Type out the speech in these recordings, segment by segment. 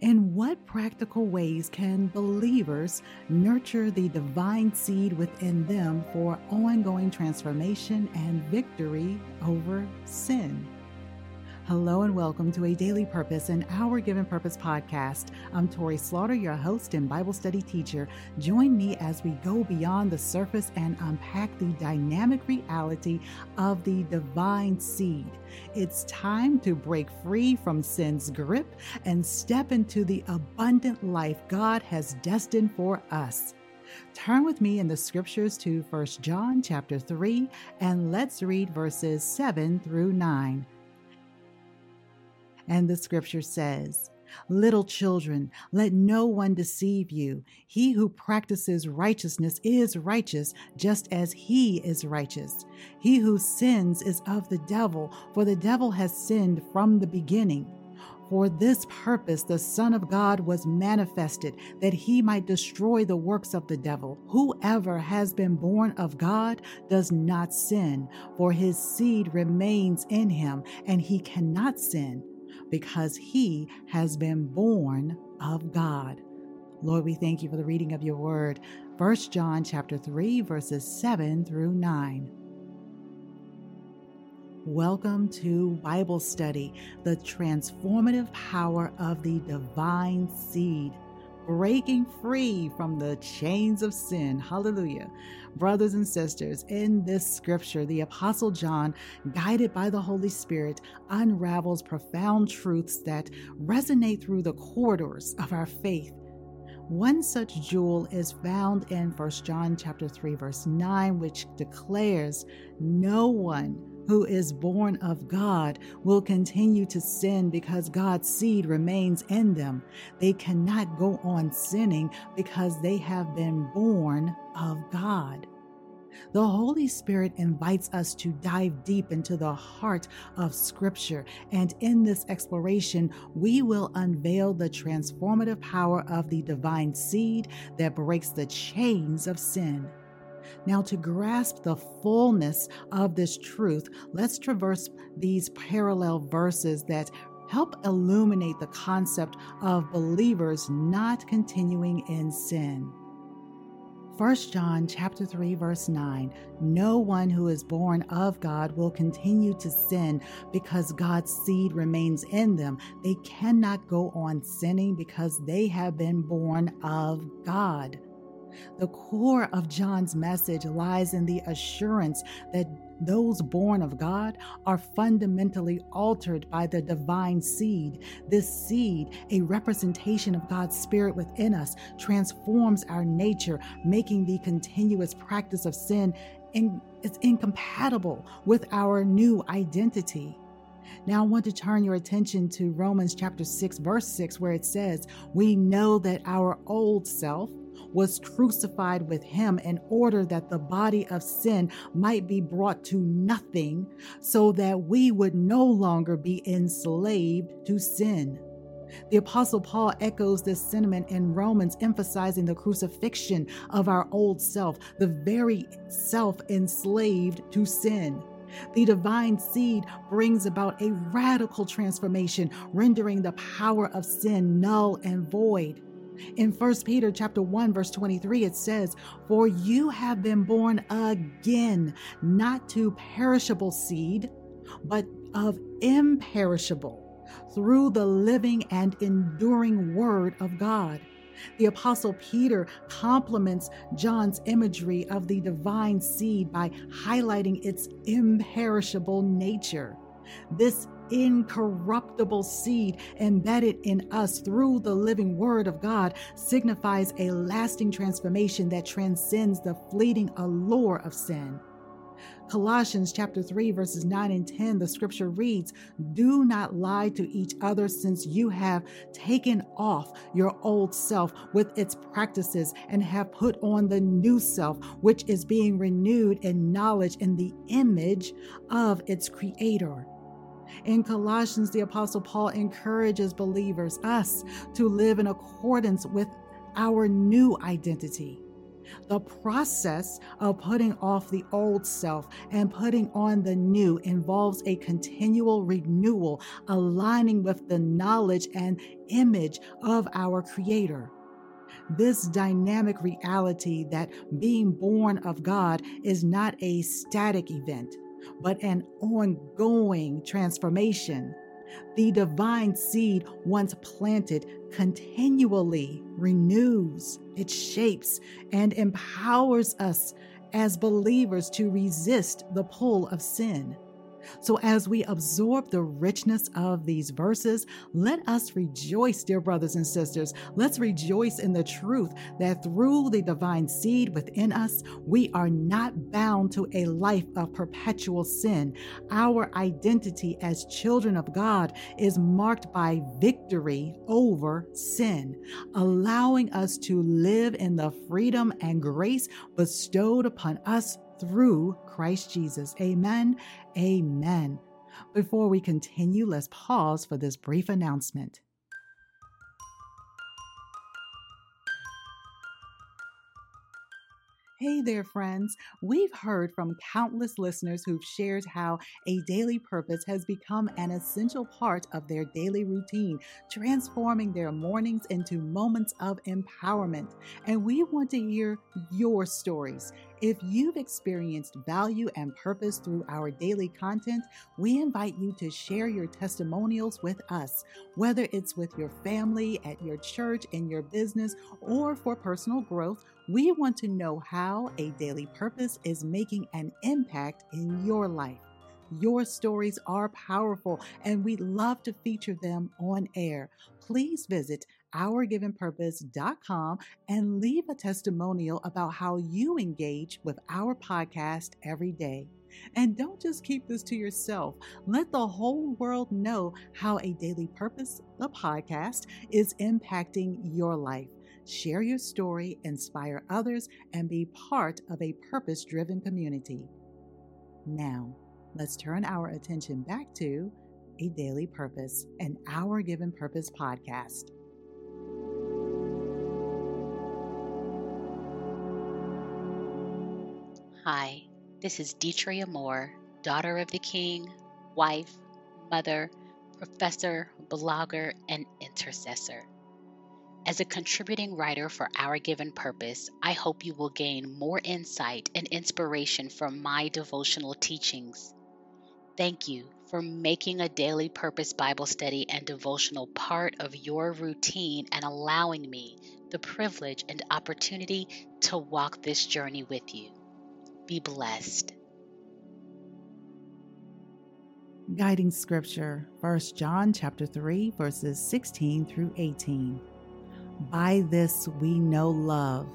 In what practical ways can believers nurture the divine seed within them for ongoing transformation and victory over sin? Hello and welcome to a Daily Purpose and Our Given Purpose podcast. I'm Tori Slaughter, your host and Bible study teacher. Join me as we go beyond the surface and unpack the dynamic reality of the divine seed. It's time to break free from sin's grip and step into the abundant life God has destined for us. Turn with me in the scriptures to 1 John chapter 3 and let's read verses 7 through 9. And the scripture says, Little children, let no one deceive you. He who practices righteousness is righteous, just as he is righteous. He who sins is of the devil, for the devil has sinned from the beginning. For this purpose the Son of God was manifested, that he might destroy the works of the devil. Whoever has been born of God does not sin, for his seed remains in him, and he cannot sin because he has been born of God. Lord, we thank you for the reading of your word. 1 John chapter 3 verses 7 through 9. Welcome to Bible study, the transformative power of the divine seed breaking free from the chains of sin. Hallelujah. Brothers and sisters, in this scripture, the Apostle John, guided by the Holy Spirit, unravels profound truths that resonate through the corridors of our faith. One such jewel is found in 1 John chapter 3 verse 9 which declares no one who is born of God will continue to sin because God's seed remains in them. They cannot go on sinning because they have been born of God. The Holy Spirit invites us to dive deep into the heart of Scripture, and in this exploration, we will unveil the transformative power of the divine seed that breaks the chains of sin. Now, to grasp the fullness of this truth, let's traverse these parallel verses that help illuminate the concept of believers not continuing in sin. 1 John chapter 3 verse 9 No one who is born of God will continue to sin because God's seed remains in them. They cannot go on sinning because they have been born of God. The core of John's message lies in the assurance that those born of God are fundamentally altered by the divine seed. This seed, a representation of God's Spirit within us, transforms our nature, making the continuous practice of sin in, it's incompatible with our new identity. Now, I want to turn your attention to Romans chapter 6, verse 6, where it says, We know that our old self, was crucified with him in order that the body of sin might be brought to nothing, so that we would no longer be enslaved to sin. The Apostle Paul echoes this sentiment in Romans, emphasizing the crucifixion of our old self, the very self enslaved to sin. The divine seed brings about a radical transformation, rendering the power of sin null and void. In 1 Peter chapter 1 verse 23 it says, "For you have been born again, not to perishable seed, but of imperishable, through the living and enduring word of God." The Apostle Peter complements John's imagery of the divine seed by highlighting its imperishable nature. This incorruptible seed embedded in us through the living word of God signifies a lasting transformation that transcends the fleeting allure of sin. Colossians chapter 3 verses 9 and 10 the scripture reads do not lie to each other since you have taken off your old self with its practices and have put on the new self which is being renewed in knowledge in the image of its creator in Colossians, the Apostle Paul encourages believers, us, to live in accordance with our new identity. The process of putting off the old self and putting on the new involves a continual renewal, aligning with the knowledge and image of our Creator. This dynamic reality that being born of God is not a static event, but an ongoing transformation. The divine seed, once planted, continually renews, it shapes, and empowers us as believers to resist the pull of sin. So, as we absorb the richness of these verses, let us rejoice, dear brothers and sisters. Let's rejoice in the truth that through the divine seed within us, we are not bound to a life of perpetual sin. Our identity as children of God is marked by victory over sin, allowing us to live in the freedom and grace bestowed upon us through Christ Jesus. Amen. Amen. Before we continue, let's pause for this brief announcement. Hey there, friends. We've heard from countless listeners who've shared how a daily purpose has become an essential part of their daily routine, transforming their mornings into moments of empowerment. And we want to hear your stories. If you've experienced value and purpose through our daily content, we invite you to share your testimonials with us, whether it's with your family, at your church, in your business, or for personal growth. We want to know how a daily purpose is making an impact in your life. Your stories are powerful and we'd love to feature them on air. Please visit ourgivenpurpose.com and leave a testimonial about how you engage with our podcast every day. And don't just keep this to yourself. Let the whole world know how a daily purpose, the podcast, is impacting your life. Share your story, inspire others, and be part of a purpose driven community. Now, let's turn our attention back to a daily purpose, an Our Given Purpose podcast. Hi, this is Detria Moore, daughter of the King, wife, mother, professor, blogger, and intercessor. As a contributing writer for Our Given Purpose, I hope you will gain more insight and inspiration from my devotional teachings. Thank you for making a daily purpose Bible study and devotional part of your routine and allowing me the privilege and opportunity to walk this journey with you. Be blessed. Guiding scripture, 1 John chapter 3 verses 16 through 18. By this we know love,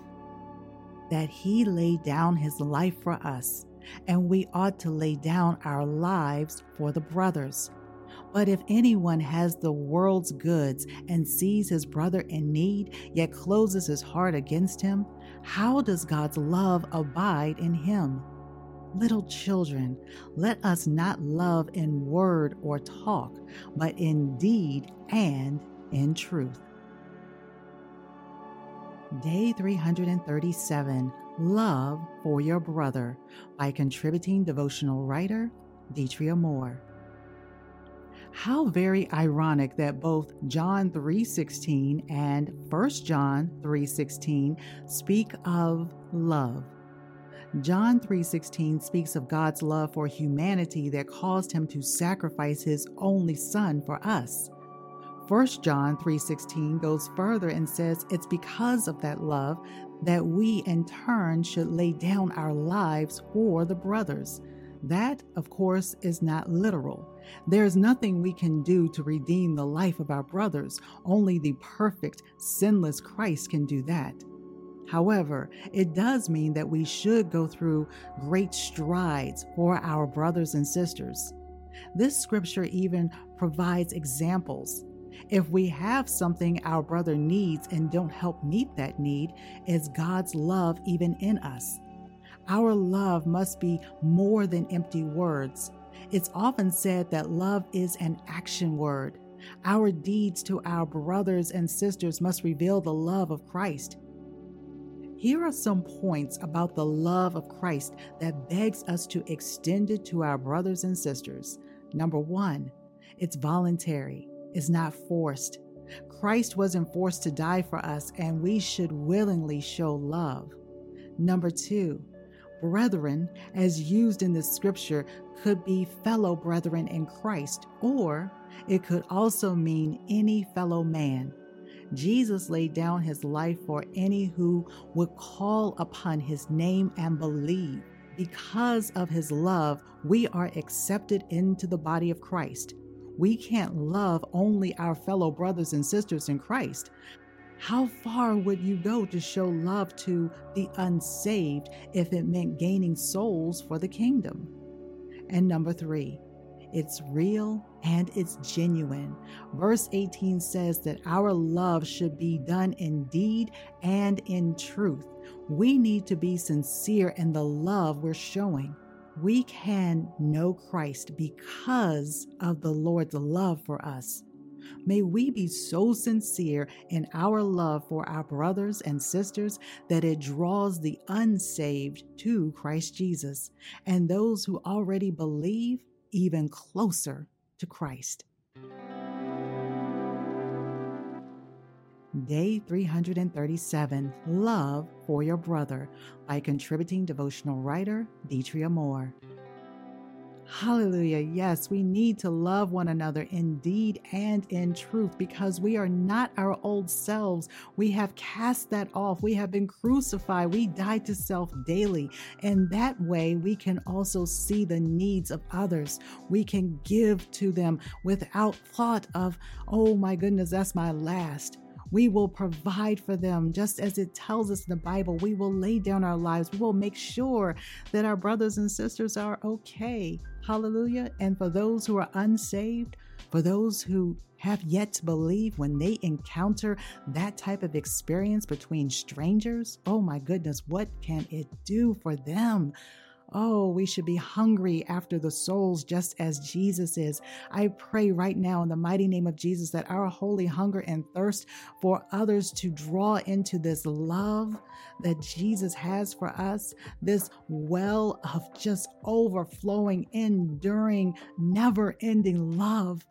that he laid down his life for us, and we ought to lay down our lives for the brothers. But if anyone has the world's goods and sees his brother in need, yet closes his heart against him, how does God's love abide in him? Little children, let us not love in word or talk, but in deed and in truth. Day 337 Love for Your Brother by contributing devotional writer Detria Moore. How very ironic that both John 3:16 and 1 John 3:16 speak of love. John 3:16 speaks of God's love for humanity that caused him to sacrifice his only son for us. 1 John 3:16 goes further and says it's because of that love that we in turn should lay down our lives for the brothers. That, of course, is not literal. There's nothing we can do to redeem the life of our brothers. Only the perfect, sinless Christ can do that. However, it does mean that we should go through great strides for our brothers and sisters. This scripture even provides examples. If we have something our brother needs and don't help meet that need, is God's love even in us? Our love must be more than empty words. It's often said that love is an action word. Our deeds to our brothers and sisters must reveal the love of Christ. Here are some points about the love of Christ that begs us to extend it to our brothers and sisters. Number one, it's voluntary, it's not forced. Christ wasn't forced to die for us, and we should willingly show love. Number two, brethren, as used in the scripture, could be fellow brethren in Christ, or it could also mean any fellow man. Jesus laid down his life for any who would call upon his name and believe. Because of his love, we are accepted into the body of Christ. We can't love only our fellow brothers and sisters in Christ. How far would you go to show love to the unsaved if it meant gaining souls for the kingdom? And number three, it's real and it's genuine. Verse 18 says that our love should be done in deed and in truth. We need to be sincere in the love we're showing. We can know Christ because of the Lord's love for us. May we be so sincere in our love for our brothers and sisters that it draws the unsaved to Christ Jesus and those who already believe even closer to Christ. Day 337 Love for Your Brother by contributing devotional writer Detria Moore. Hallelujah. Yes, we need to love one another in deed and in truth because we are not our old selves. We have cast that off. We have been crucified. We die to self daily. And that way, we can also see the needs of others. We can give to them without thought of, oh my goodness, that's my last. We will provide for them just as it tells us in the Bible. We will lay down our lives. We will make sure that our brothers and sisters are okay. Hallelujah. And for those who are unsaved, for those who have yet to believe when they encounter that type of experience between strangers, oh my goodness, what can it do for them? Oh, we should be hungry after the souls just as Jesus is. I pray right now in the mighty name of Jesus that our holy hunger and thirst for others to draw into this love that Jesus has for us, this well of just overflowing, enduring, never ending love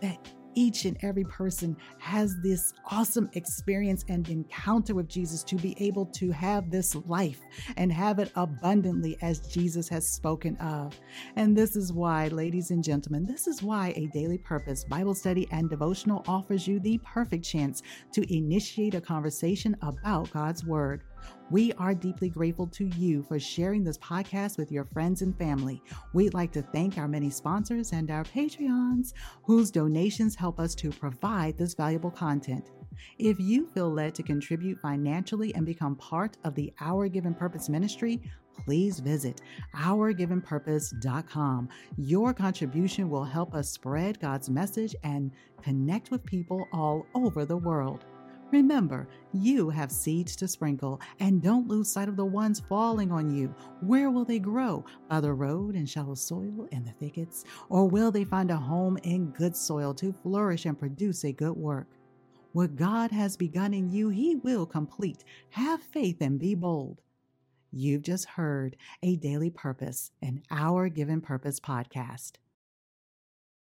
that each and every person has this awesome experience and encounter with Jesus to be able to have this life and have it abundantly as Jesus has spoken of. And this is why, ladies and gentlemen, this is why a daily purpose Bible study and devotional offers you the perfect chance to initiate a conversation about God's Word. We are deeply grateful to you for sharing this podcast with your friends and family. We'd like to thank our many sponsors and our Patreons, whose donations help us to provide this valuable content. If you feel led to contribute financially and become part of the Our Given Purpose ministry, please visit ourgivenpurpose.com. Your contribution will help us spread God's message and connect with people all over the world. Remember, you have seeds to sprinkle, and don't lose sight of the ones falling on you. Where will they grow? By the road and shallow soil in the thickets? Or will they find a home in good soil to flourish and produce a good work? What God has begun in you, He will complete. Have faith and be bold. You've just heard a daily purpose, an Our Given Purpose podcast.